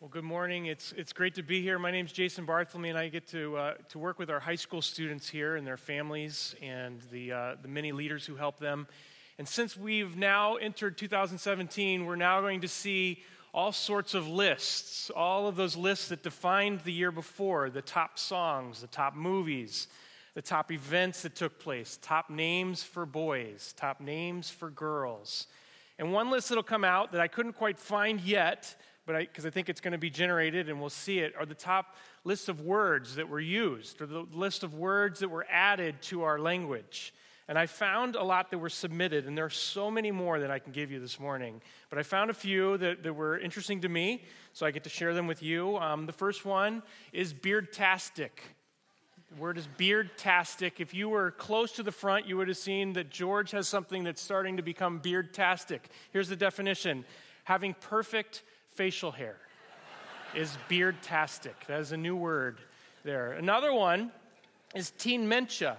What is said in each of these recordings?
Well, good morning. It's, it's great to be here. My name is Jason Barthelemy, and I get to, uh, to work with our high school students here and their families and the, uh, the many leaders who help them. And since we've now entered 2017, we're now going to see all sorts of lists, all of those lists that defined the year before the top songs, the top movies, the top events that took place, top names for boys, top names for girls. And one list that'll come out that I couldn't quite find yet but because I, think it's going to be generated and we'll see it, are the top lists of words that were used, or the list of words that were added to our language. And I found a lot that were submitted, and there are so many more that I can give you this morning. But I found a few that, that were interesting to me, so I get to share them with you. Um, the first one is beardtastic. The word is beardtastic. If you were close to the front, you would have seen that George has something that's starting to become beardtastic. Here's the definition having perfect facial hair is beardtastic. That is a new word there. Another one is teen mentia.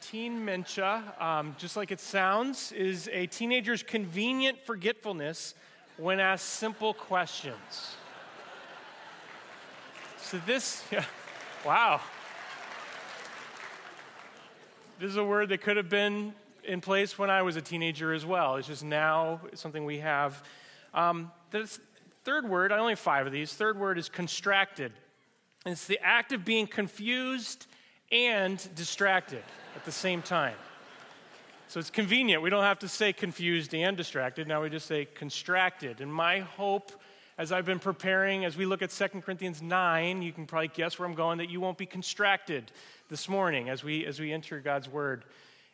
Teen mentia, um, just like it sounds, is a teenager's convenient forgetfulness when asked simple questions. So, this, yeah, wow. This is a word that could have been in place when I was a teenager as well. It's just now something we have um, the third word, I only have five of these. Third word is constracted. And it's the act of being confused and distracted at the same time. So it's convenient. We don't have to say confused and distracted. Now we just say constracted. And my hope as I've been preparing, as we look at 2 Corinthians 9, you can probably guess where I'm going, that you won't be constracted this morning as we, as we enter God's word.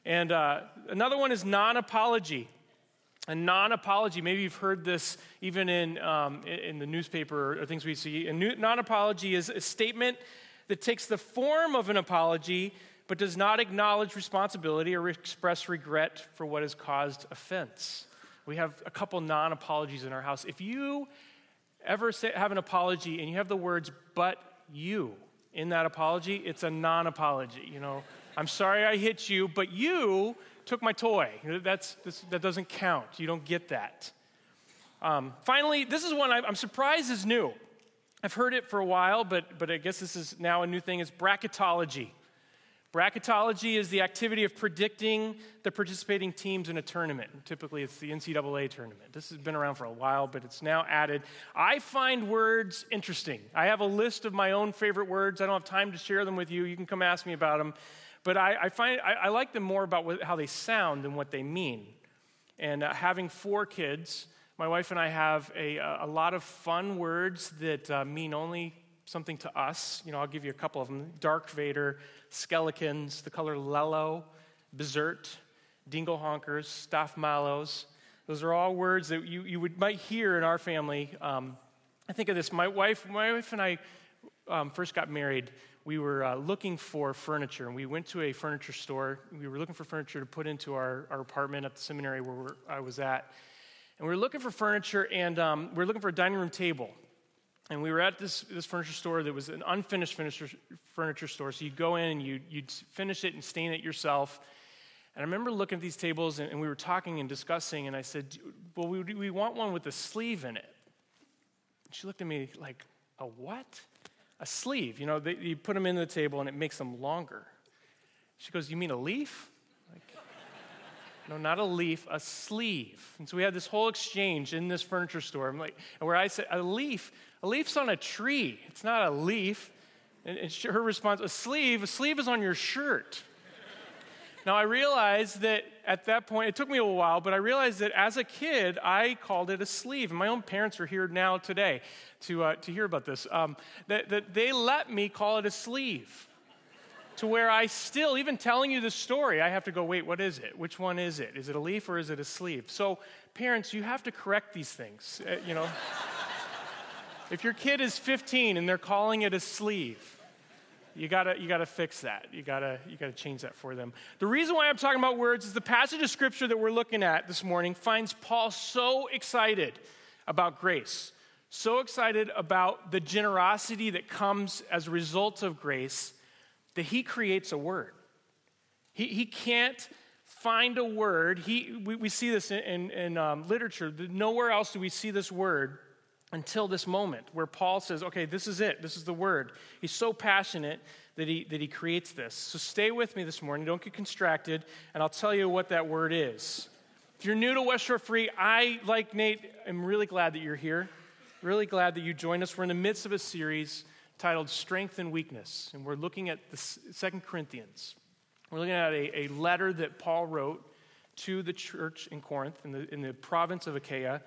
And uh, another one is non apology a non apology, maybe you've heard this even in, um, in the newspaper or things we see. A non apology is a statement that takes the form of an apology but does not acknowledge responsibility or express regret for what has caused offense. We have a couple non apologies in our house. If you ever say, have an apology and you have the words, but you, in that apology, it's a non apology. You know, I'm sorry I hit you, but you took my toy. That's, this, that doesn't count. You don't get that. Um, finally, this is one I'm surprised is new. I've heard it for a while, but, but I guess this is now a new thing. It's bracketology. Bracketology is the activity of predicting the participating teams in a tournament. Typically, it's the NCAA tournament. This has been around for a while, but it's now added. I find words interesting. I have a list of my own favorite words. I don't have time to share them with you. You can come ask me about them. But I, I find I, I, like them more about what, how they sound than what they mean. And uh, having four kids, my wife and I have a, a lot of fun words that uh, mean only something to us. You know, I'll give you a couple of them Dark Vader, Skeletons, the color Lello, Bizert, Dingle Honkers, Staff Mallows. Those are all words that you, you would, might hear in our family. Um, I think of this. My wife, my wife and I um, first got married we were uh, looking for furniture, and we went to a furniture store. We were looking for furniture to put into our, our apartment at the seminary where I was at. And we were looking for furniture, and um, we were looking for a dining room table. And we were at this, this furniture store that was an unfinished furniture, furniture store. So you'd go in and you'd, you'd finish it and stain it yourself. And I remember looking at these tables, and, and we were talking and discussing, and I said, Well, we, we want one with a sleeve in it. And she looked at me like, A what? A sleeve. You know, they, you put them in the table and it makes them longer. She goes, You mean a leaf? Like, no, not a leaf, a sleeve. And so we had this whole exchange in this furniture store. I'm like, and where I said, A leaf, a leaf's on a tree. It's not a leaf. And, and her response, A sleeve, a sleeve is on your shirt. Now, I realized that at that point, it took me a while, but I realized that as a kid, I called it a sleeve. And my own parents are here now today to, uh, to hear about this. Um, that, that they let me call it a sleeve. To where I still, even telling you the story, I have to go, wait, what is it? Which one is it? Is it a leaf or is it a sleeve? So, parents, you have to correct these things. Uh, you know, if your kid is 15 and they're calling it a sleeve, you gotta, you gotta fix that. You gotta, you gotta change that for them. The reason why I'm talking about words is the passage of scripture that we're looking at this morning finds Paul so excited about grace, so excited about the generosity that comes as a result of grace that he creates a word. He, he can't find a word. He, we, we see this in, in, in um, literature. Nowhere else do we see this word until this moment where Paul says, okay, this is it. This is the word. He's so passionate that he, that he creates this. So stay with me this morning. Don't get distracted, and I'll tell you what that word is. If you're new to West Shore Free, I, like Nate, am really glad that you're here. Really glad that you joined us. We're in the midst of a series titled Strength and Weakness, and we're looking at the Second Corinthians. We're looking at a, a letter that Paul wrote to the church in Corinth, in the, in the province of Achaia.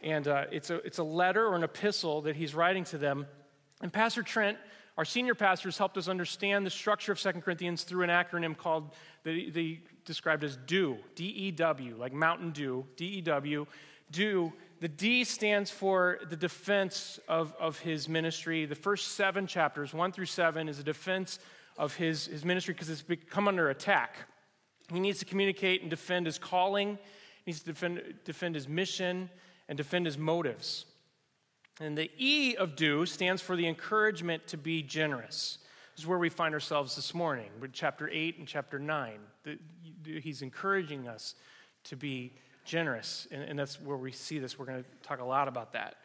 And uh, it's, a, it's a letter or an epistle that he's writing to them. And Pastor Trent, our senior pastor, has helped us understand the structure of Second Corinthians through an acronym called, they, they described as DEW, D E W, like Mountain Dew, D E W. DEW, the D stands for the defense of, of his ministry. The first seven chapters, one through seven, is a defense of his, his ministry because it's become under attack. He needs to communicate and defend his calling, he needs to defend, defend his mission, and defend his motives. And the E of DEW stands for the encouragement to be generous. This is where we find ourselves this morning, with chapter 8 and chapter 9. he's encouraging us to be generous, and, that's where we see this. We're going to talk a lot about that.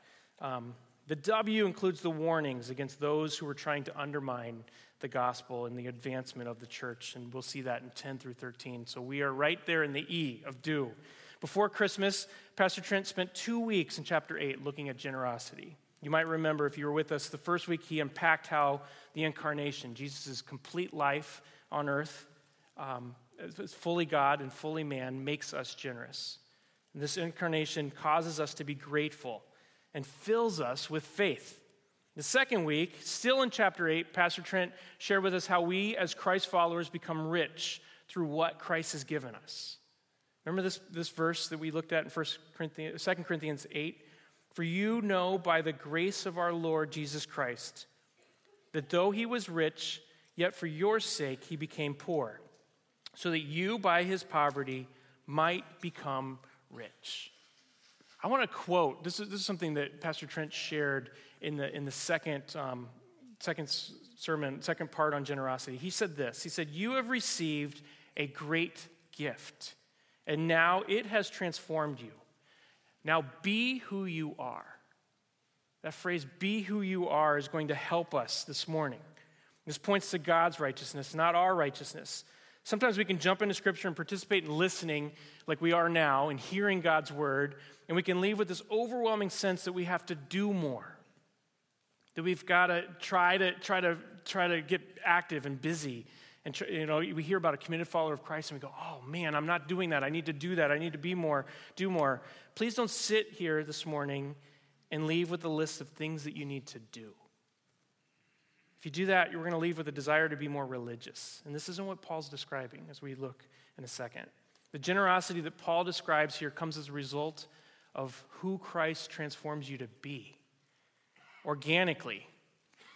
Um, the W includes the warnings against those who are trying to undermine the gospel and the advancement of the church, and we'll see that in 10 through 13. So we are right there in the E of DEW. Before Christmas, Pastor Trent spent two weeks in chapter 8 looking at generosity. You might remember if you were with us the first week, he unpacked how the incarnation, Jesus' complete life on earth, um, as fully God and fully man, makes us generous. And this incarnation causes us to be grateful and fills us with faith. The second week, still in chapter 8, Pastor Trent shared with us how we, as Christ followers, become rich through what Christ has given us. Remember this, this verse that we looked at in 1 Corinthians, 2 Corinthians 8? For you know by the grace of our Lord Jesus Christ that though he was rich, yet for your sake he became poor, so that you by his poverty might become rich. I want to quote this is, this is something that Pastor Trent shared in the, in the second, um, second sermon, second part on generosity. He said this He said, You have received a great gift and now it has transformed you. Now be who you are. That phrase, be who you are, is going to help us this morning. This points to God's righteousness, not our righteousness. Sometimes we can jump into Scripture and participate in listening, like we are now, and hearing God's word, and we can leave with this overwhelming sense that we have to do more. That we've got to try to try to try to get active and busy and you know, we hear about a committed follower of Christ and we go, oh man, I'm not doing that. I need to do that. I need to be more, do more. Please don't sit here this morning and leave with a list of things that you need to do. If you do that, you're going to leave with a desire to be more religious. And this isn't what Paul's describing as we look in a second. The generosity that Paul describes here comes as a result of who Christ transforms you to be organically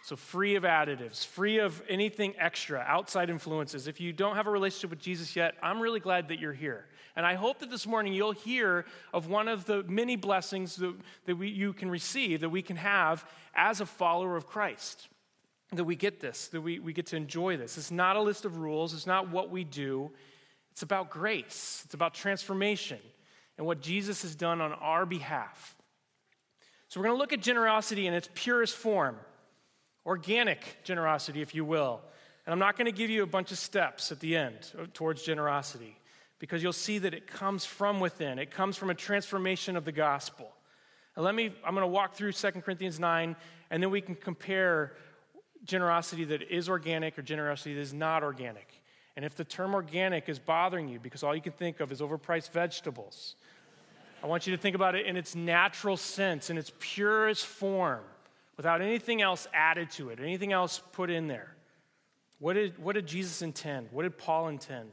so, free of additives, free of anything extra, outside influences. If you don't have a relationship with Jesus yet, I'm really glad that you're here. And I hope that this morning you'll hear of one of the many blessings that, that we, you can receive, that we can have as a follower of Christ. That we get this, that we, we get to enjoy this. It's not a list of rules, it's not what we do. It's about grace, it's about transformation and what Jesus has done on our behalf. So, we're going to look at generosity in its purest form organic generosity, if you will. And I'm not going to give you a bunch of steps at the end uh, towards generosity because you'll see that it comes from within. It comes from a transformation of the gospel. And let me, I'm going to walk through 2 Corinthians 9, and then we can compare generosity that is organic or generosity that is not organic. And if the term organic is bothering you because all you can think of is overpriced vegetables, I want you to think about it in its natural sense, in its purest form without anything else added to it, anything else put in there. What did, what did Jesus intend? What did Paul intend?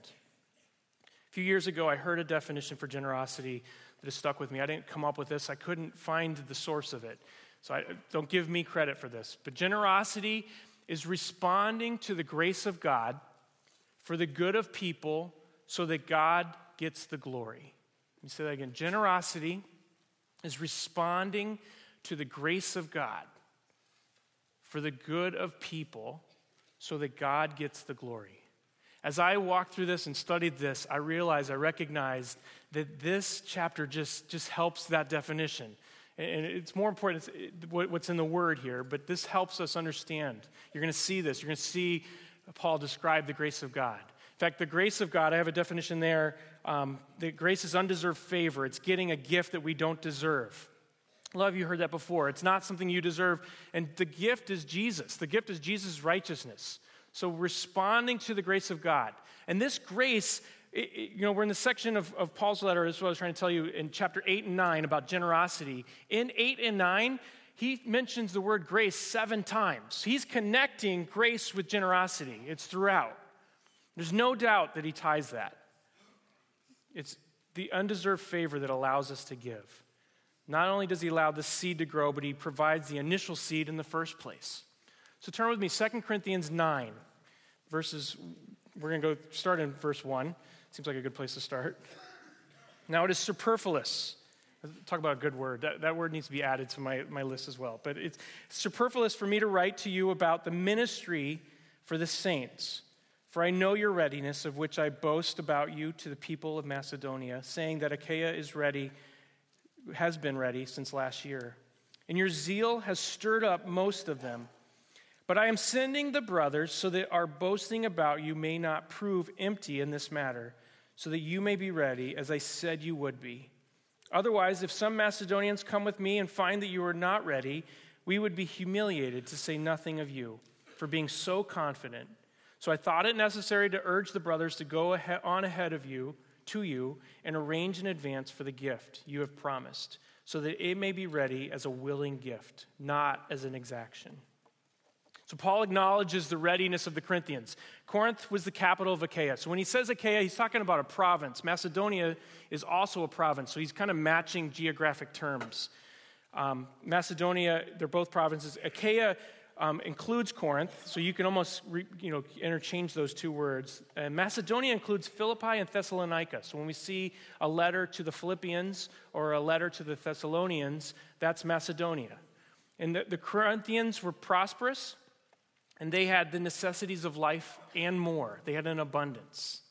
A few years ago, I heard a definition for generosity that has stuck with me. I didn't come up with this, I couldn't find the source of it. So I, don't give me credit for this. But generosity is responding to the grace of God for the good of people so that God gets the glory. Let me say that again. Generosity is responding to the grace of God for the good of people so that God gets the glory. As I walked through this and studied this, I realized, I recognized that this chapter just, just helps that definition. And it's more important what's in the word here, but this helps us understand. You're going to see this. You're going to see Paul describe the grace of God. In fact, the grace of God, I have a definition there. Um, the grace is undeserved favor, it's getting a gift that we don't deserve. Of you heard that before. It's not something you deserve. And the gift is Jesus. The gift is Jesus' righteousness. So responding to the grace of God. And this grace, it, it, you know, we're in the section of, of Paul's letter, this is what I was trying to tell you in chapter 8 and 9 about generosity. In 8 and 9, he mentions the word grace seven times. He's connecting grace with generosity, it's throughout. There's no doubt that he ties that. It's the undeserved favor that allows us to give. Not only does he allow the seed to grow, but he provides the initial seed in the first place. So turn with me, 2 Corinthians 9, verses, we're going to go start in verse 1. Seems like a good place to start. Now it is superfluous. Talk about a good word. That, that word needs to be added to my, my list as well. But it's superfluous for me to write to you about the ministry for the saints. For I know your readiness, of which I boast about you to the people of Macedonia, saying that Achaia is ready has been ready since last year, and your zeal has stirred up most of them. But I am sending the brothers so that our boasting about you may not prove empty in this matter, so that you may be ready, as I said you would be. Otherwise, if some Macedonians come with me and find that you are not ready, we would be humiliated, to say nothing of you, for being so confident. So I thought it necessary to urge the brothers to go on ahead of you to you and arrange in advance for the gift you have promised, so that it may be ready as a willing gift, not as an exaction. So Paul acknowledges the readiness of the Corinthians. Corinth was the capital of Achaia. So when he says Achaia, he's talking about a province. Macedonia is also a province, so he's kind of matching geographic terms. Um, Macedonia, they're both provinces. Achaia um, includes Corinth, so you can almost re, you know, interchange those two words. And Macedonia includes Philippi and Thessalonica. So when we see a letter to the Philippians or a letter to the Thessalonians, that's Macedonia. And the, the Corinthians were prosperous, and they had the necessities of life and more. They had an abundance.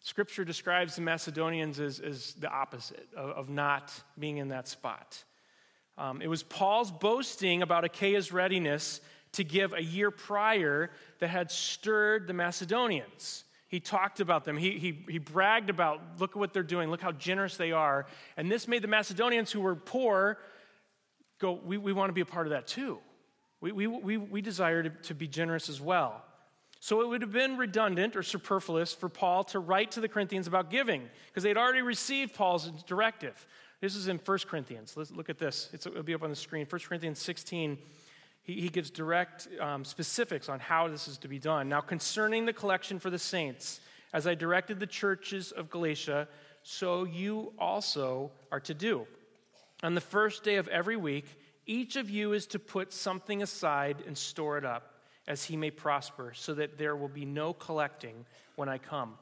Scripture describes the Macedonians as, as the opposite of, of not being in that spot. Um, it was Paul's boasting about Achaia's readiness to give a year prior that had stirred the Macedonians. He talked about them. He, he, he bragged about, look at what they're doing, look how generous they are. And this made the Macedonians who were poor go, we, we want to be a part of that too. We, we, we, we desire to, to be generous as well. So it would have been redundant or superfluous for Paul to write to the Corinthians about giving because they'd already received Paul's directive. This is in 1 Corinthians. Let's look at this. It's, it'll be up on the screen. 1 Corinthians 16, he, he gives direct um, specifics on how this is to be done. Now, concerning the collection for the saints, as I directed the churches of Galatia, so you also are to do. On the first day of every week, each of you is to put something aside and store it up, as he may prosper, so that there will be no collecting when I come.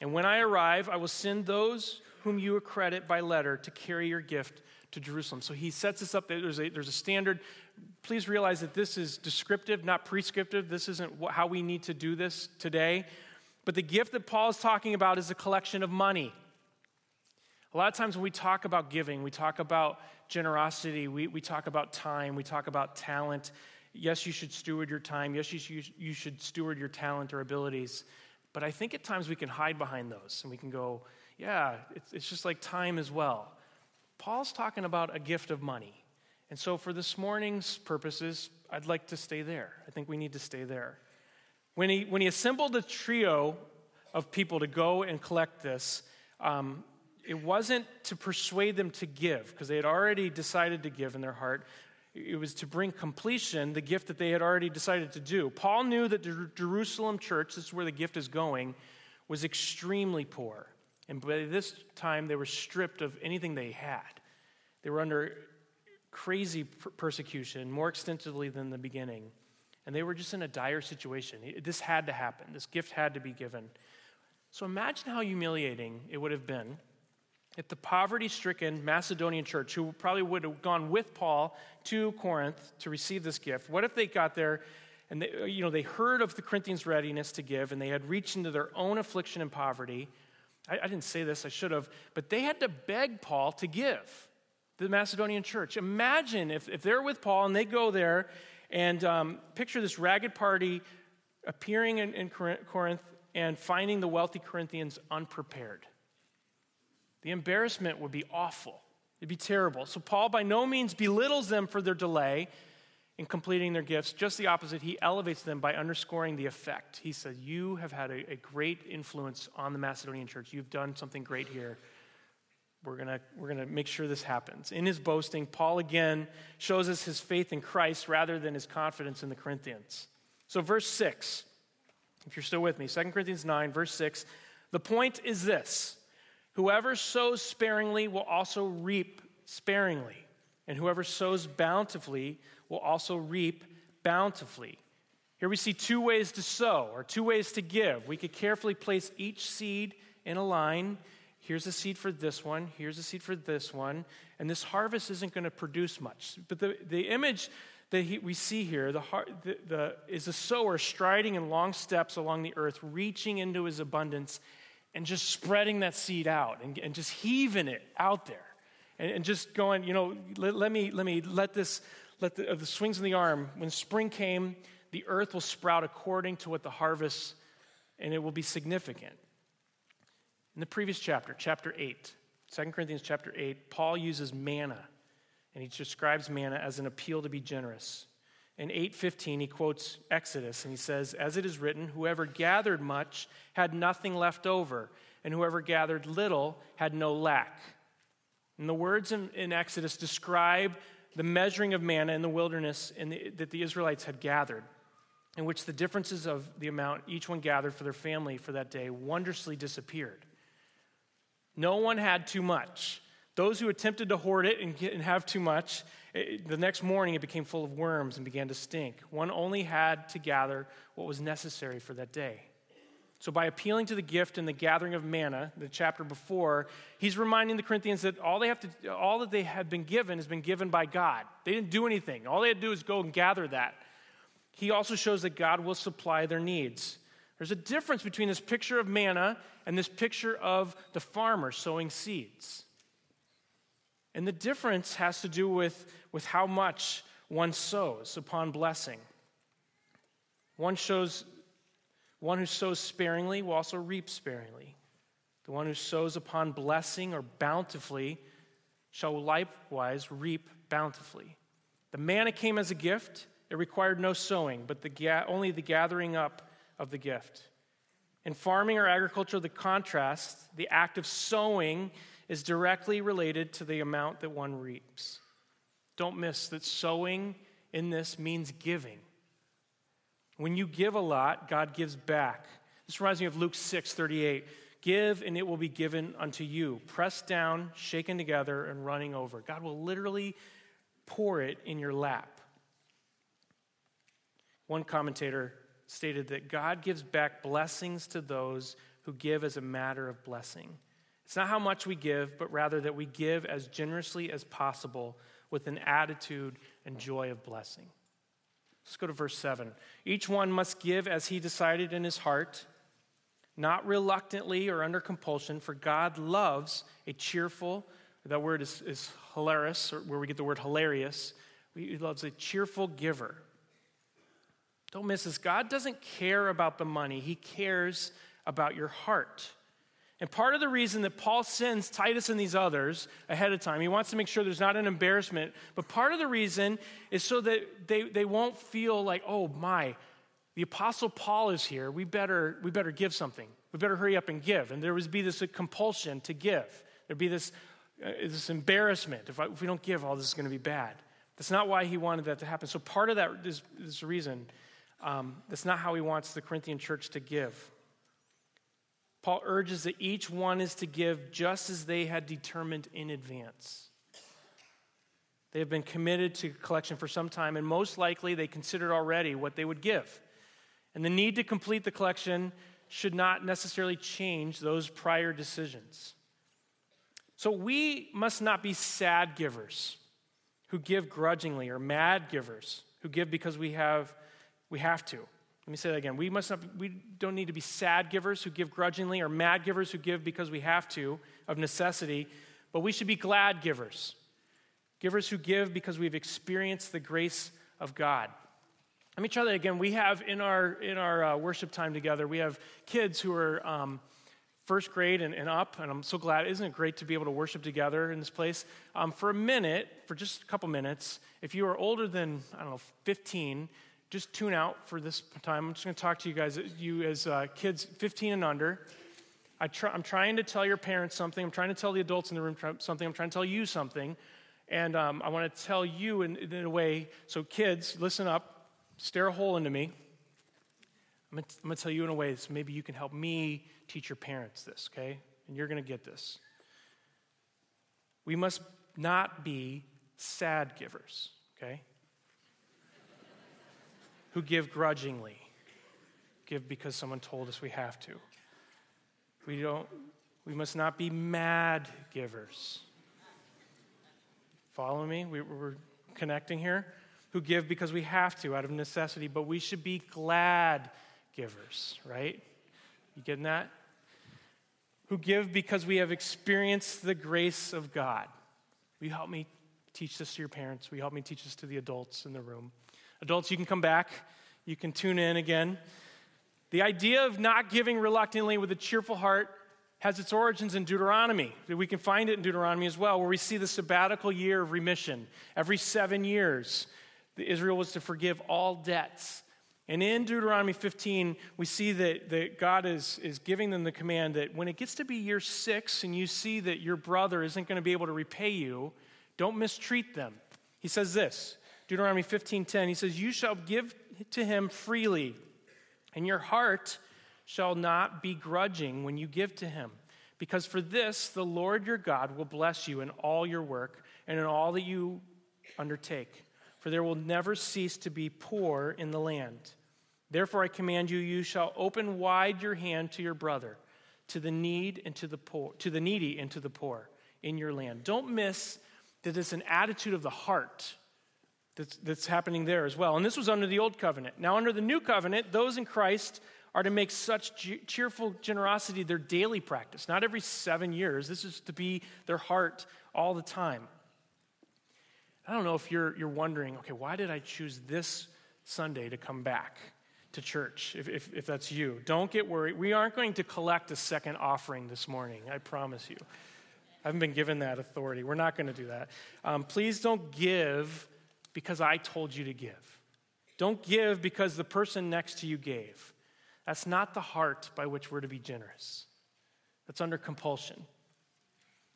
And when I arrive, I will send those whom you accredit by letter to carry your gift to Jerusalem. So he sets this up. There's a, there's a standard. Please realize that this is descriptive, not prescriptive. This isn't how we need to do this today. But the gift that Paul is talking about is a collection of money. A lot of times when we talk about giving, we talk about generosity, we, we talk about time, we talk about talent. Yes, you should steward your time. Yes, you you should steward your talent or abilities. But I think at times we can hide behind those and we can go, yeah, it's, it's just like time as well. Paul's talking about a gift of money. And so, for this morning's purposes, I'd like to stay there. I think we need to stay there. When he, when he assembled a trio of people to go and collect this, um, it wasn't to persuade them to give, because they had already decided to give in their heart. It was to bring completion the gift that they had already decided to do. Paul knew that the Jerusalem church, this is where the gift is going, was extremely poor. And by this time, they were stripped of anything they had. They were under crazy persecution, more extensively than the beginning. And they were just in a dire situation. This had to happen, this gift had to be given. So imagine how humiliating it would have been if the poverty stricken Macedonian church, who probably would have gone with Paul to Corinth to receive this gift, what if they got there and they, you know, they heard of the Corinthians' readiness to give and they had reached into their own affliction and poverty? I, I didn't say this, I should have, but they had to beg Paul to give. the Macedonian church. Imagine if, if they're with Paul and they go there and um, picture this ragged party appearing in, in Corinth and finding the wealthy Corinthians unprepared. The embarrassment would be awful. It'd be terrible. So, Paul by no means belittles them for their delay in completing their gifts. Just the opposite, he elevates them by underscoring the effect. He says, You have had a, a great influence on the Macedonian church. You've done something great here. We're going we're gonna make sure this happens. In his boasting, Paul again shows us his faith in Christ rather than his confidence in the Corinthians. So, verse 6, if you're still with me, 2 Corinthians 9, verse 6, the point is this Whoever sows sparingly will also reap sparingly, and whoever sows bountifully will also reap bountifully. Here we see two ways to sow, or two ways to give. We could carefully place each seed in a line. Here's a seed for this one, here's a seed for this one, and this harvest isn't going to produce much. But the, the image that he, we see here the, the, the, is a sower striding in long steps along the earth, reaching into his abundance and just spreading that seed out and, and just heaving it out there and, and just going, you know, let, let, me, let me let this, let the, uh, the swings in the arm. When spring came, the earth will sprout according to what the harvest, and it will be significant. In the previous chapter, chapter 8, 2 Corinthians chapter 8, Paul uses manna, and he describes manna as an appeal to be generous. In 8:15 he quotes Exodus and he says, "As it is written, whoever gathered much had nothing left over, and whoever gathered little had no lack." And the words in, in Exodus describe the measuring of manna in the wilderness in the, that the Israelites had gathered, in which the differences of the amount each one gathered for their family for that day wondrously disappeared. No one had too much. Those who attempted to hoard it and, get, and have too much it, the next morning, it became full of worms and began to stink. One only had to gather what was necessary for that day. So, by appealing to the gift and the gathering of manna, the chapter before, he's reminding the Corinthians that all they have to, all that they have been given has been given by God. They didn't do anything. All they had to do is go and gather that. He also shows that God will supply their needs. There's a difference between this picture of manna and this picture of the farmer sowing seeds. And the difference has to do with, with how much one sows upon blessing. One shows one who sows sparingly will also reap sparingly. The one who sows upon blessing or bountifully shall likewise reap bountifully. The manna came as a gift. It required no sowing, but the ga- only the gathering up of the gift. In farming or agriculture, the contrast, the act of sowing, is directly related to the amount that one reaps. Don't miss that sowing in this means giving. When you give a lot, God gives back. This reminds me of Luke 6 38. Give, and it will be given unto you. Pressed down, shaken together, and running over. God will literally pour it in your lap. One commentator stated that God gives back blessings to those who give as a matter of blessing. It's not how much we give, but rather that we give as generously as possible with an attitude and joy of blessing. Let's go to verse 7. Each one must give as he decided in his heart, not reluctantly or under compulsion, for God loves a cheerful, that word is, is hilarious, or where we get the word hilarious. He loves a cheerful giver. Don't miss this. God doesn't care about the money, He cares about your heart. And part of the reason that Paul sends Titus and these others ahead of time, he wants to make sure there's not an embarrassment, but part of the reason is so that they, they won't feel like, oh my, the apostle Paul is here. We better, we better give something. We better hurry up and give. And there would be this compulsion to give. There'd be this, uh, this embarrassment. If, I, if we don't give, all this is going to be bad. That's not why he wanted that to happen. So part of that is, is the reason. Um, that's not how he wants the Corinthian church to give. Paul urges that each one is to give just as they had determined in advance. They have been committed to collection for some time, and most likely they considered already what they would give. And the need to complete the collection should not necessarily change those prior decisions. So we must not be sad givers who give grudgingly or mad givers who give because we have, we have to. Let me say that again. We, must not, we don't need to be sad givers who give grudgingly or mad givers who give because we have to, of necessity, but we should be glad givers. Givers who give because we've experienced the grace of God. Let me try that again. We have in our in our uh, worship time together, we have kids who are um, first grade and, and, up, and I'm so glad. Isn't it great to be able to worship together in this place? Um, for a minute, for just a couple minutes, if you are older than I don't know 15, just tune out for this time. I'm just going to talk to you guys, you as uh, kids 15 and under. I I'm trying to tell your parents something. I'm trying to tell the adults in the room something. I'm trying to tell you something. And um, I want to tell you in, in, a way. So, kids, listen up, stare a hole into me. I'm going to tell you in a way so maybe you can help me teach your parents this, okay? And you're going to get this. We must not be sad givers, okay? Who give grudgingly, give because someone told us we have to. We don't we must not be mad givers. Follow me? We, are connecting here. Who give because we have to out of necessity, but we should be glad givers, right? You getting that? Who give because we have experienced the grace of God. Will you help me teach this to your parents? Will you help me teach this to the adults in the room? Adults, you can come back. You can tune in again. The idea of not giving reluctantly with a cheerful heart has its origins in Deuteronomy. We can find it in Deuteronomy as well, where we see the sabbatical year of remission. Every seven years, Israel was to forgive all debts. And in Deuteronomy 15, we see that, that God is, is giving them the command that when it gets to be year six and you see that your brother isn't going to be able to repay you, don't mistreat them. He says this Deuteronomy 15:10, he says, You shall give to him freely, and your heart shall not be grudging when you give to him. Because for this the Lord your God will bless you in all your work and in all that you undertake. For there will never cease to be poor in the land. Therefore I command you, you shall open wide your hand to your brother, to the need and to the poor, to the needy and to the poor in your land. Don't miss that it's an attitude of the heart that's, that's happening there as well. And this was under the old covenant. Now, under the new covenant, those in Christ are to make such cheerful generosity their daily practice, not every seven years. This is to be their heart all the time. I don't know if you're, you're wondering, okay, why did I choose this Sunday to come back to church, if, if, if that's you? Don't get worried. We aren't going to collect a second offering this morning, I promise you. I haven't been given that authority. We're not going to do that. Um, please don't give because I told you to give. Don't give because the person next to you gave. That's not the heart by which we're to be generous. That's under compulsion.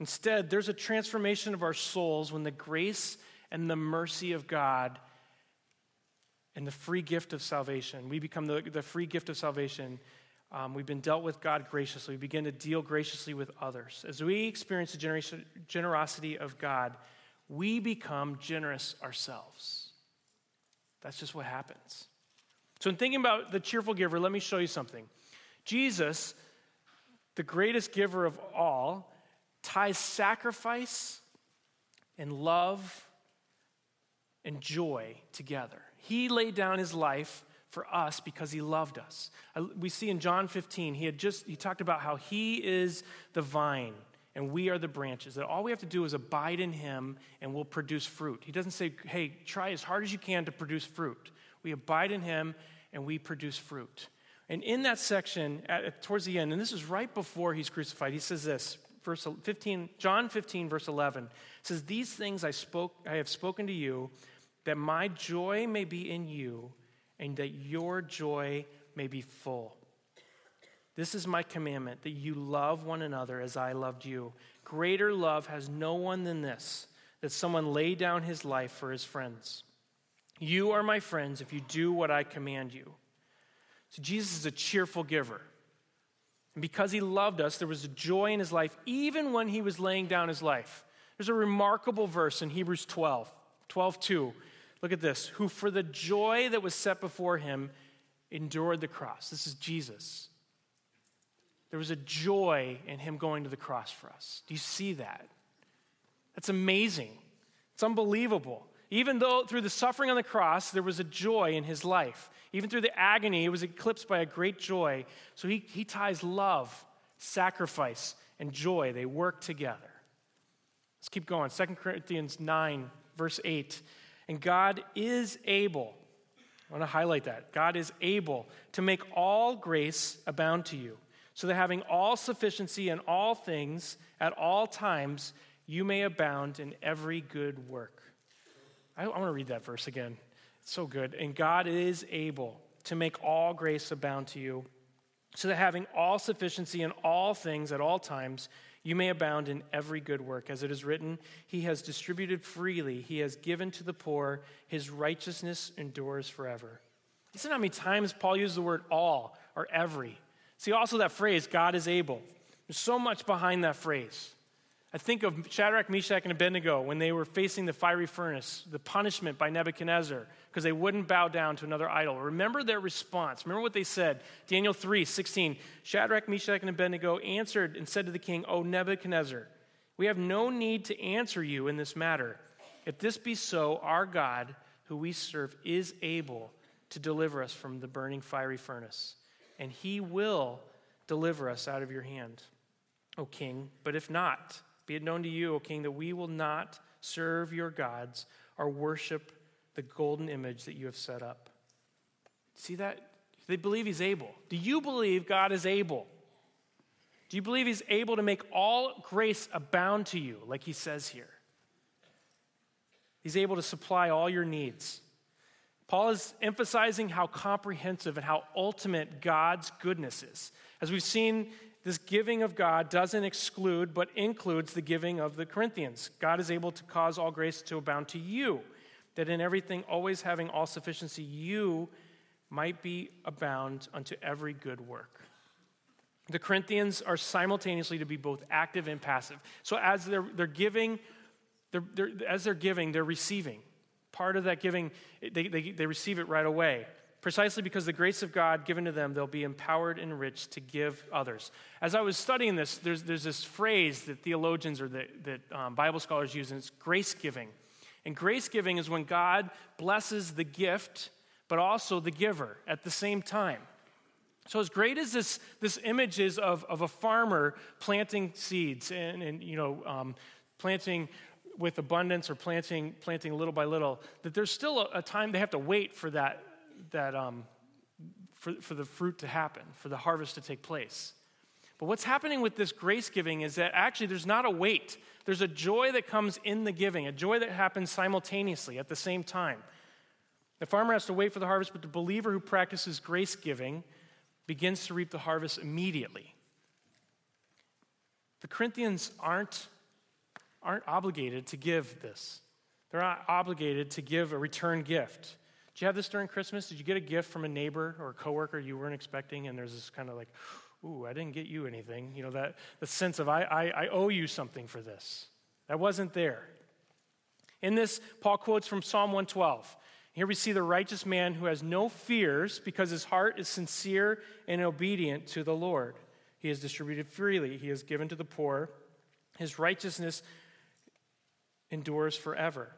Instead, there's a transformation of our souls when the grace and the mercy of God and the free gift of salvation, we become the, the free gift of salvation. Um, we've been dealt with God graciously. We begin to deal graciously with others. As we experience the generosity of God, we become generous ourselves. That's just what happens. So, in thinking about the cheerful giver, let me show you something. Jesus, the greatest giver of all, ties sacrifice and love and joy together. He laid down his life for us because he loved us. We see in John 15, he had just he talked about how he is the vine and we are the branches. That all we have to do is abide in him and we'll produce fruit. He doesn't say, hey, try as hard as you can to produce fruit. We abide in him and we produce fruit. And in that section, at, towards the end, and this is right before he's crucified, he says this, verse 15, John 15, verse 11, says, These things I spoke, I have spoken to you, that my joy may be in you, and that your joy may be full. This is my commandment that you love one another as I loved you. Greater love has no one than this that someone lay down his life for his friends. You are my friends if you do what I command you. So Jesus is a cheerful giver. And because he loved us, there was a joy in his life, even when he was laying down his life. There's a remarkable verse in Hebrews 12, 12 2. Look at this. Who for the joy that was set before him endured the cross. This is Jesus. There was a joy in him going to the cross for us. Do you see that? That's amazing. It's unbelievable. Even though through the suffering on the cross, there was a joy in his life. Even through the agony, it was eclipsed by a great joy. So he, he ties love, sacrifice, and joy. They work together. Let's keep going. 2 Corinthians 9, verse 8. And God is able, I want to highlight that. God is able to make all grace abound to you, so that having all sufficiency in all things at all times, you may abound in every good work. I, I want to read that verse again. It's so good. And God is able to make all grace abound to you, so that having all sufficiency in all things at all times, you may abound in every good work. As it is written, He has distributed freely, He has given to the poor, His righteousness endures forever. Listen how many times Paul uses the word all or every. See also that phrase, God is able. There's so much behind that phrase. I think of Shadrach, Meshach, and Abednego when they were facing the fiery furnace, the punishment by Nebuchadnezzar because they wouldn't bow down to another idol. Remember their response. Remember what they said. Daniel 3 16. Shadrach, Meshach, and Abednego answered and said to the king, O Nebuchadnezzar, we have no need to answer you in this matter. If this be so, our God, who we serve, is able to deliver us from the burning fiery furnace, and he will deliver us out of your hand, O king. But if not, be it known to you, O king, that we will not serve your gods or worship the golden image that you have set up. See that? They believe he's able. Do you believe God is able? Do you believe he's able to make all grace abound to you, like he says here? He's able to supply all your needs. Paul is emphasizing how comprehensive and how ultimate God's goodness is. As we've seen this giving of God doesn't exclude, but includes the giving of the Corinthians. God is able to cause all grace to abound to you, that in everything, always having all sufficiency, you might be abound unto every good work. The Corinthians are simultaneously to be both active and passive. So as they're, they're giving, they're, they're, as they're giving, they're receiving. Part of that giving, they, they, they receive it right away. Precisely because the grace of God given to them, they'll be empowered and rich to give others. As I was studying this, there's, there's this phrase that theologians or that, that um, Bible scholars use, and it's grace giving. And grace giving is when God blesses the gift, but also the giver at the same time. So, as great as this, this image is of, of a farmer planting seeds and, and you know, um, planting with abundance or planting, planting little by little, that there's still a, a time they have to wait for that that um, for, for the fruit to happen, for the harvest to take place. But what's happening with this grace giving is that actually there's not a wait. There's a joy that comes in the giving, a joy that happens simultaneously at the same time. The farmer has to wait for the harvest, but the believer who practices grace giving begins to reap the harvest immediately. The Corinthians aren't, aren't obligated to give this, they're not obligated to give a return gift. Did you have this during Christmas? Did you get a gift from a neighbor or a coworker you weren't expecting? And there's this kind of like, ooh, I didn't get you anything. You know, that the sense of I, I, I owe you something for this. That wasn't there. In this, Paul quotes from Psalm 112. Here we see the righteous man who has no fears because his heart is sincere and obedient to the Lord. He has distributed freely, he has given to the poor. His righteousness endures forever.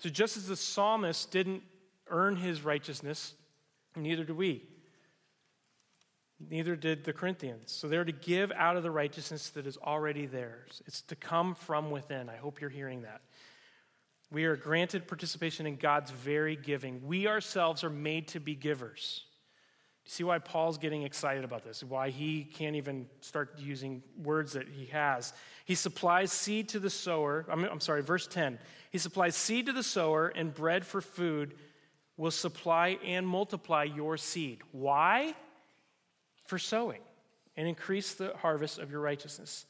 So, just as the psalmist didn't earn his righteousness, neither do we. Neither did the Corinthians. So they're to give out of the righteousness that is already theirs. It's to come from within. I hope you're hearing that. We are granted participation in God's very giving. We ourselves are made to be givers. You see why Paul's getting excited about this? Why he can't even start using words that he has. He supplies seed to the sower. I'm, I'm sorry, verse 10. He supplies seed to the sower and bread for food will supply and multiply your seed. Why? For sowing and increase the harvest of your righteousness.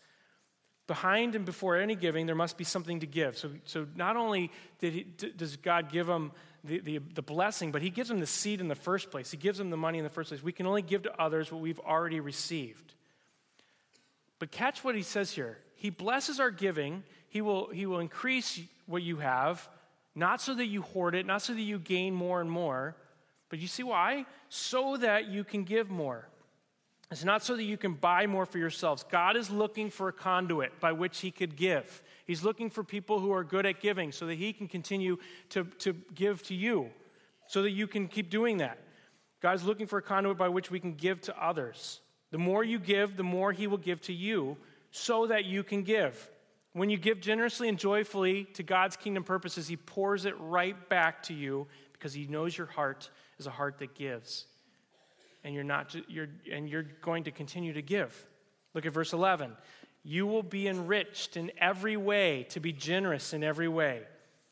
Behind and before any giving, there must be something to give. So, so not only did he, does God give them the, the, the blessing, but He gives them the seed in the first place. He gives them the money in the first place. We can only give to others what we've already received. But catch what He says here He blesses our giving, He will, he will increase what you have, not so that you hoard it, not so that you gain more and more, but you see why? So that you can give more. It's not so that you can buy more for yourselves. God is looking for a conduit by which He could give. He's looking for people who are good at giving so that He can continue to, to give to you, so that you can keep doing that. God's looking for a conduit by which we can give to others. The more you give, the more He will give to you so that you can give. When you give generously and joyfully to God's kingdom purposes, He pours it right back to you because He knows your heart is a heart that gives. And you're, not, you're, and you're going to continue to give. Look at verse 11. You will be enriched in every way to be generous in every way,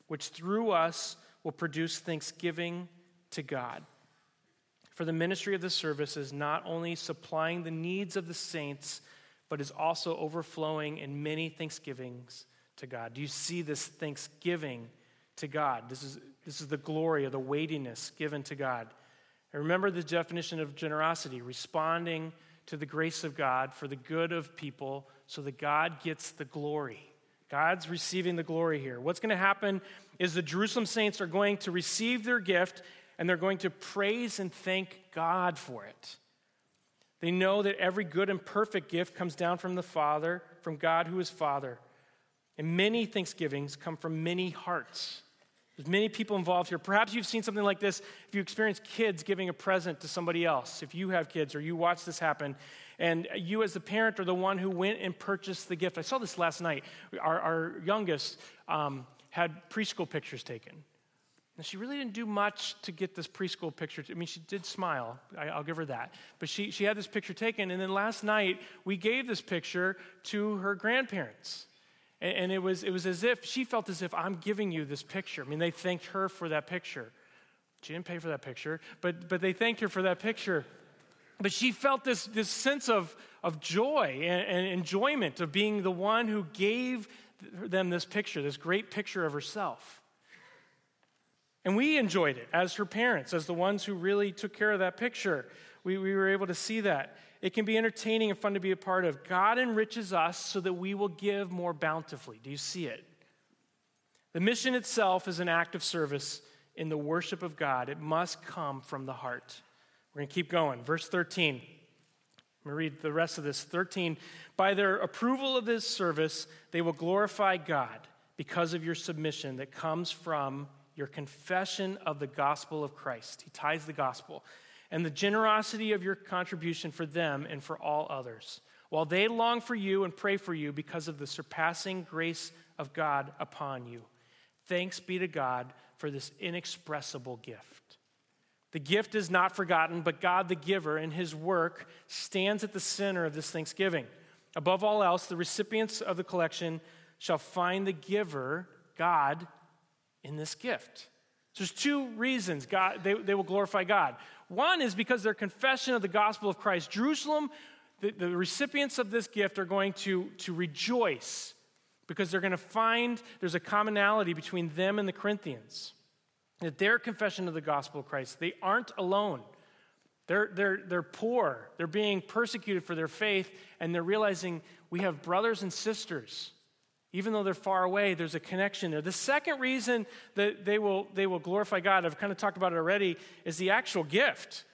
which through us will produce thanksgiving to God. For the ministry of the service is not only supplying the needs of the saints, but is also overflowing in many thanksgivings to God. Do you see this thanksgiving to God? This is, this is the glory of the weightiness given to God. And remember the definition of generosity responding to the grace of God for the good of people so that God gets the glory. God's receiving the glory here. What's going to happen is the Jerusalem saints are going to receive their gift and they're going to praise and thank God for it. They know that every good and perfect gift comes down from the Father, from God who is Father. And many thanksgivings come from many hearts. There's many people involved here. Perhaps you've seen something like this if you experience kids giving a present to somebody else, if you have kids or you watch this happen, and you as the parent are the one who went and purchased the gift. I saw this last night. Our, our youngest um, had preschool pictures taken. She really didn't do much to get this preschool picture. I mean, she did smile. I, will give her that. But she, she had this picture taken. And then last night, we gave this picture to her grandparents. And, and it, was, it was as if she felt as if I'm giving you this picture. I mean, they thanked her for that picture. She didn't pay for that picture, but, but they thanked her for that picture. But she felt this, this sense of, of joy and, and enjoyment of being the one who gave them this picture, this great picture of herself. And we enjoyed it as her parents, as the ones who really took care of that picture. We, we were able to see that. It can be entertaining and fun to be a part of. God enriches us so that we will give more bountifully. Do you see it? The mission itself is an act of service in the worship of God. It must come from the heart. We're going to keep going. Verse 13. Let me read the rest of this. 13. By their approval of this service, they will glorify God because of your submission that comes from your confession of the gospel of Christ. He ties the gospel. And the generosity of your contribution for them and for all others, while they long for you and pray for you because of the surpassing grace of God upon you. Thanks be to God for this inexpressible gift. The gift is not forgotten, but God, the giver, and his work stands at the center of this thanksgiving. Above all else, the recipients of the collection shall find the giver, God, in this gift. So there's two reasons God, they, they will glorify God. One is because their confession of the gospel of Christ. Jerusalem, the, the recipients of this gift are going to, to rejoice because they're going to find there's a commonality between them and the Corinthians. That their confession of the gospel of Christ, they aren't alone. They're, they're, they're poor. They're being persecuted for their faith, and they're realizing we have brothers and sisters even though they're far away, there's a connection there. The second reason that they will, they will glorify God, I've kind of talked about it already, is the actual gift.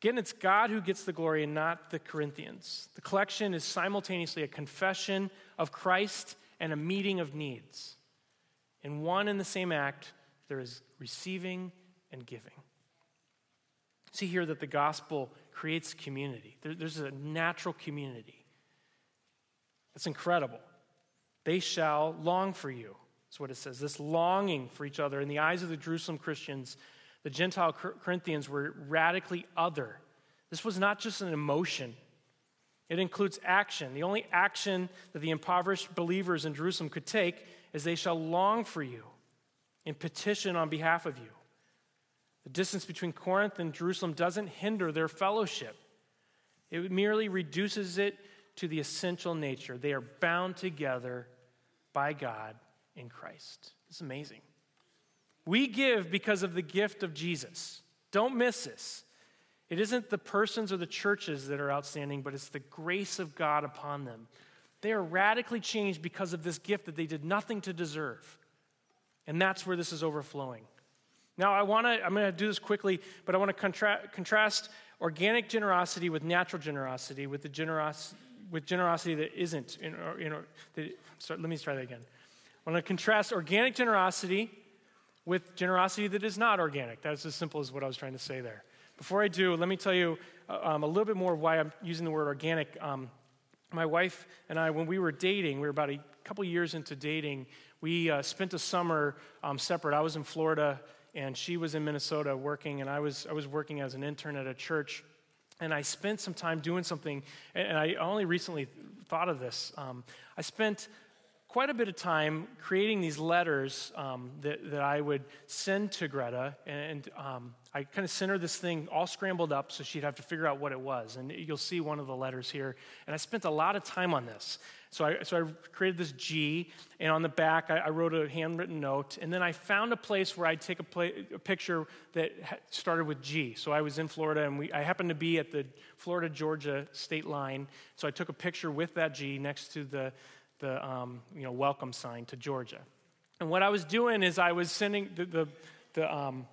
Again, it's God who gets the glory and not the Corinthians. The collection is simultaneously a confession of Christ and a meeting of needs. In one and the same act, there is receiving and giving. See here that the gospel creates community. There, there's a natural community. It's incredible. They shall long for you. That's what it says. This longing for each other. In the eyes of the Jerusalem Christians, the Gentile Corinthians were radically other. This was not just an emotion, it includes action. The only action that the impoverished believers in Jerusalem could take is they shall long for you and petition on behalf of you. The distance between Corinth and Jerusalem doesn't hinder their fellowship, it merely reduces it to the essential nature. They are bound together by God in Christ. It's amazing. We give because of the gift of Jesus. Don't miss this. It isn't the persons or the churches that are outstanding, but it's the grace of God upon them. They are radically changed because of this gift that they did nothing to deserve. And that's where this is overflowing. Now, I want to, I'm going to do this quickly, but I want to contra- contrast organic generosity with natural generosity, with the generosity with generosity that isn't. In, you know, that, sorry, let me try that again. I want to contrast organic generosity with generosity that is not organic. That's as simple as what I was trying to say there. Before I do, let me tell you uh, um, a little bit more why I'm using the word organic. Um, my wife and I, when we were dating, we were about a couple years into dating, we uh, spent a summer um, separate. I was in Florida and she was in Minnesota working, and I was, I was working as an intern at a church. And I spent some time doing something, and I only recently thought of this. Um, I spent quite a bit of time creating these letters um, that, that I would send to Greta. And um, I kind of sent her this thing all scrambled up so she'd have to figure out what it was. And you'll see one of the letters here. And I spent a lot of time on this. So I, so I created this G, and on the back, I, I wrote a handwritten note. And then I found a place where I'd take a, play, a picture that started with G. So I was in Florida, and we, I happened to be at the Florida Georgia state line. So I took a picture with that G next to the, the um, you know, welcome sign to Georgia. And what I was doing is I was sending the, the, the, um,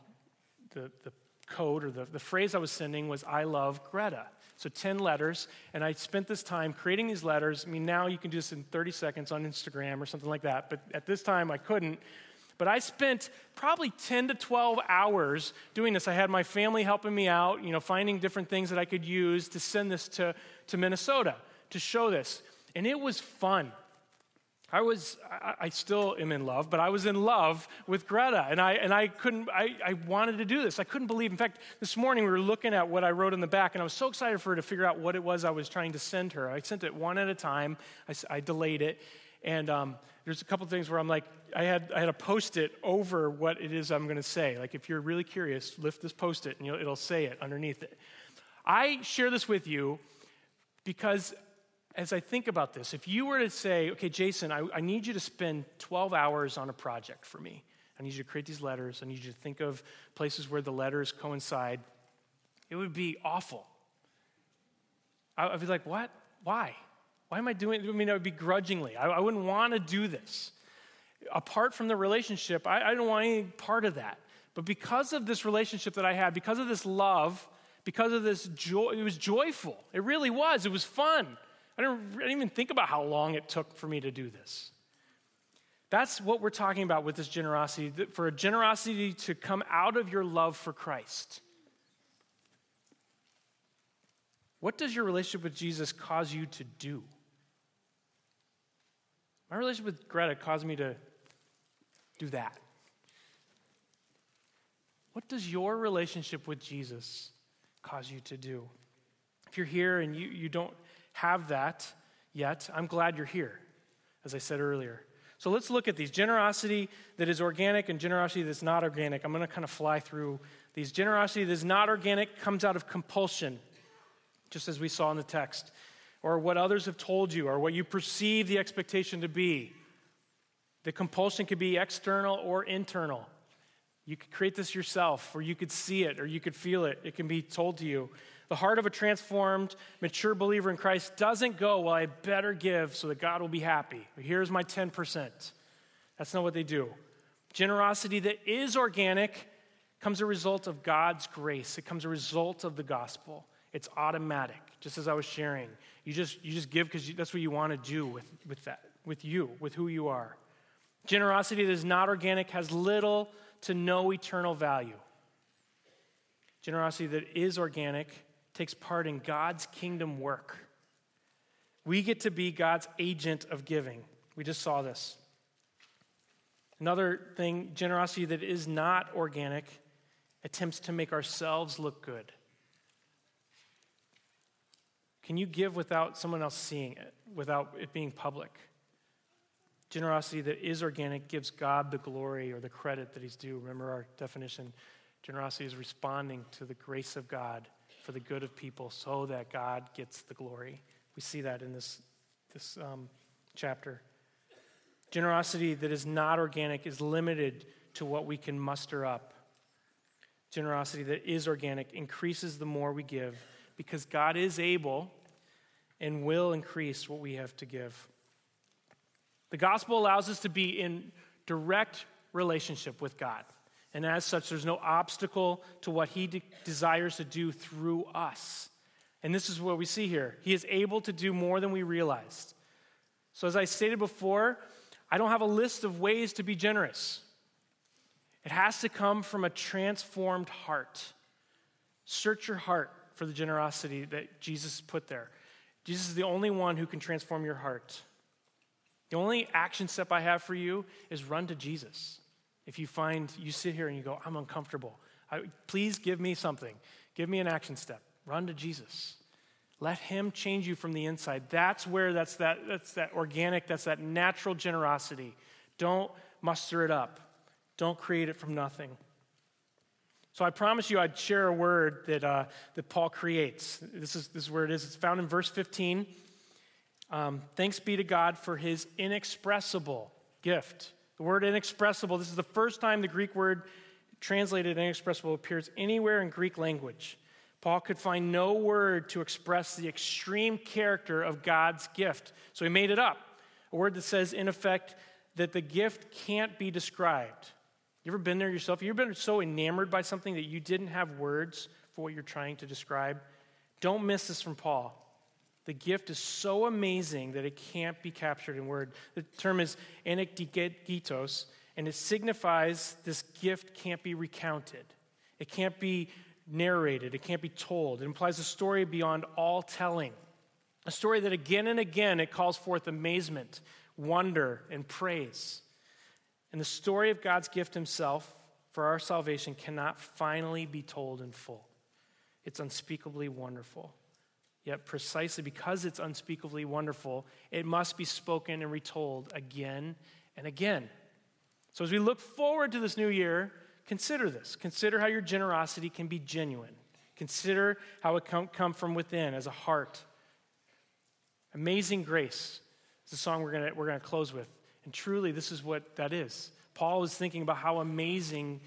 the, the code or the, the phrase I was sending was, I love Greta. So 10 letters. And I spent this time creating these letters. I mean, now you can do this in 30 seconds on Instagram or something like that. But at this time, I couldn't. But I spent probably 10 to 12 hours doing this. I had my family helping me out, you know, finding different things that I could use to send this to, to Minnesota to show this. And it was fun. I was, I, still am in love, but I was in love with Greta, and I, and I couldn't, I, I wanted to do this. I couldn't believe, in fact, this morning we were looking at what I wrote in the back, and I was so excited for her to figure out what it was I was trying to send her. I sent it one at a time, I, I delayed it, and um, there's a couple things where I'm like, I had, I had a post it over what it is I'm going to say. Like, if you're really curious, lift this post it, and it'll say it underneath it. I share this with you because as I think about this, if you were to say, okay, Jason, I, I, need you to spend 12 hours on a project for me, I need you to create these letters, I need you to think of places where the letters coincide, it would be awful. I, would be like, what? Why? Why am I doing it? I mean, I would be grudgingly. I, I wouldn't want to do this. Apart from the relationship, I, I don't want any part of that. But because of this relationship that I had, because of this love, because of this joy, it was joyful. It really was. It was fun. I didn't, I didn't even think about how long it took for me to do this. That's what we're talking about with this generosity for a generosity to come out of your love for Christ. What does your relationship with Jesus cause you to do? My relationship with Greta caused me to do that. What does your relationship with Jesus cause you to do? If you're here and you, you don't have that yet, I'm glad you're here, as I said earlier. So let's look at these generosity that is organic and generosity that's not organic. I'm going to kind of fly through these. Generosity that is not organic comes out of compulsion, just as we saw in the text, or what others have told you, or what you perceive the expectation to be. The compulsion could be external or internal. You could create this yourself, or you could see it, or you could feel it. It can be told to you. The heart of a transformed, mature believer in Christ doesn't go, well, I better give so that God will be happy. Here's my 10%. That's not what they do. Generosity that is organic comes a result of God's grace. It comes a result of the gospel. It's automatic, just as I was sharing. You just, you just give because that's what you want to do with, with that, with you, with who you are. Generosity that is not organic has little to no eternal value. Generosity that is organic takes part in God's kingdom work. We get to be God's agent of giving. We just saw this. Another thing, generosity that is not organic attempts to make ourselves look good. Can you give without someone else seeing it, without it being public? Generosity that is organic gives God the glory or the credit that He's due. Remember our definition generosity is responding to the grace of God for the good of people so that God gets the glory. We see that in this, this um, chapter. Generosity that is not organic is limited to what we can muster up. Generosity that is organic increases the more we give because God is able and will increase what we have to give. The gospel allows us to be in direct relationship with God. And as such, there's no obstacle to what he de- desires to do through us. And this is what we see here. He is able to do more than we realized. So, as I stated before, I don't have a list of ways to be generous. It has to come from a transformed heart. Search your heart for the generosity that Jesus put there. Jesus is the only one who can transform your heart. The only action step I have for you is run to Jesus. If you find you sit here and you go, I'm uncomfortable, I, please give me something. Give me an action step. Run to Jesus. Let him change you from the inside. That's where that's that, that's that organic, that's that natural generosity. Don't muster it up. Don't create it from nothing. So I promise you I'd share a word that, uh, that Paul creates. This is, this is where it is. It's found in verse 15. Um, Thanks be to God for his inexpressible gift. The word inexpressible, this is the first time the Greek word translated inexpressible appears anywhere in Greek language. Paul could find no word to express the extreme character of God's gift. So he made it up. A word that says, in effect, that the gift can't be described. You ever been there yourself? You ever been so enamored by something that you didn't have words for what you're trying to describe? Don't miss this from Paul. The gift is so amazing that it can't be captured in word. The term is anekdigetos, and it signifies this gift can't be recounted. It can't be narrated, it can't be told. It implies a story beyond all telling. A story that again and again it calls forth amazement, wonder, and praise. And the story of God's gift Himself for our salvation cannot finally be told in full. It's unspeakably wonderful. Yet, precisely because it's unspeakably wonderful, it must be spoken and retold again and again. So, as we look forward to this new year, consider this. Consider how your generosity can be genuine. Consider how it can come from within as a heart. Amazing Grace is the song we're going we're going to close with. And truly, this is what that is. Paul is thinking about how amazing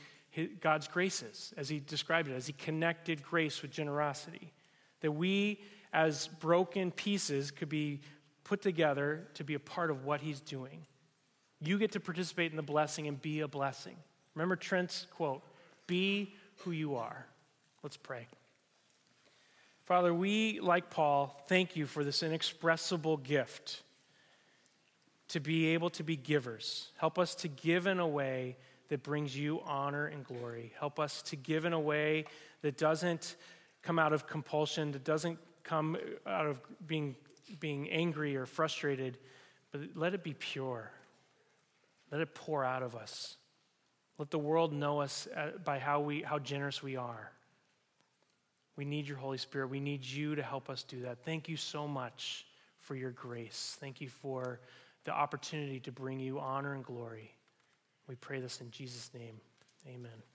God's grace is, as he described it, as he connected grace with generosity. That we, as broken pieces, could be put together to be a part of what he's doing. You get to participate in the blessing and be a blessing. Remember Trent's quote be who you are. Let's pray. Father, we, like Paul, thank you for this inexpressible gift to be able to be givers. Help us to give in a way that brings you honor and glory. Help us to give in a way that doesn't come out of compulsion, that doesn't come out of being, being angry or frustrated, but let it be pure. Let it pour out of us. Let the world know us uh, by how, we, how generous we are. We need your Holy Spirit. We need you to help us do that. Thank you so much for your grace. Thank you for the opportunity to bring you honor and glory. We pray this in Jesus' name. Amen.